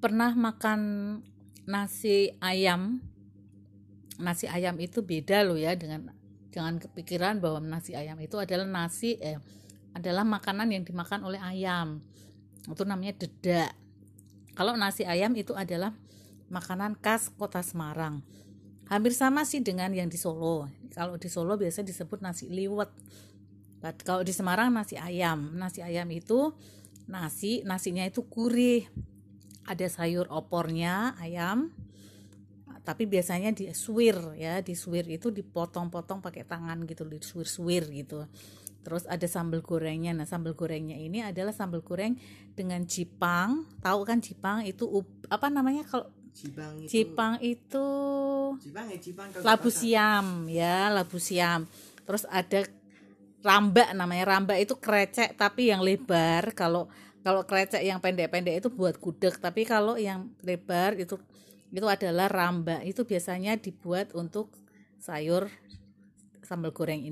pernah makan nasi ayam? Nasi ayam itu beda loh ya dengan jangan kepikiran bahwa nasi ayam itu adalah nasi eh adalah makanan yang dimakan oleh ayam. Itu namanya dedak. Kalau nasi ayam itu adalah makanan khas kota Semarang. Hampir sama sih dengan yang di Solo. Kalau di Solo biasa disebut nasi liwet. Kalau di Semarang nasi ayam. Nasi ayam itu nasi nasinya itu gurih ada sayur opornya ayam. Tapi biasanya di suwir ya. Di suwir itu dipotong-potong pakai tangan gitu di suwir-suwir gitu. Terus ada sambal gorengnya. Nah sambal gorengnya ini adalah sambal goreng dengan jipang. Tahu kan jipang itu apa namanya kalau Jipang itu jipang itu Jipang ya kalau labu siam ya labu siam. Terus ada rambak namanya. Rambak itu krecek tapi yang lebar. Kalau kalau krecek yang pendek-pendek itu buat gudeg. Tapi kalau yang lebar itu itu adalah rambak. Itu biasanya dibuat untuk sayur sambal goreng ini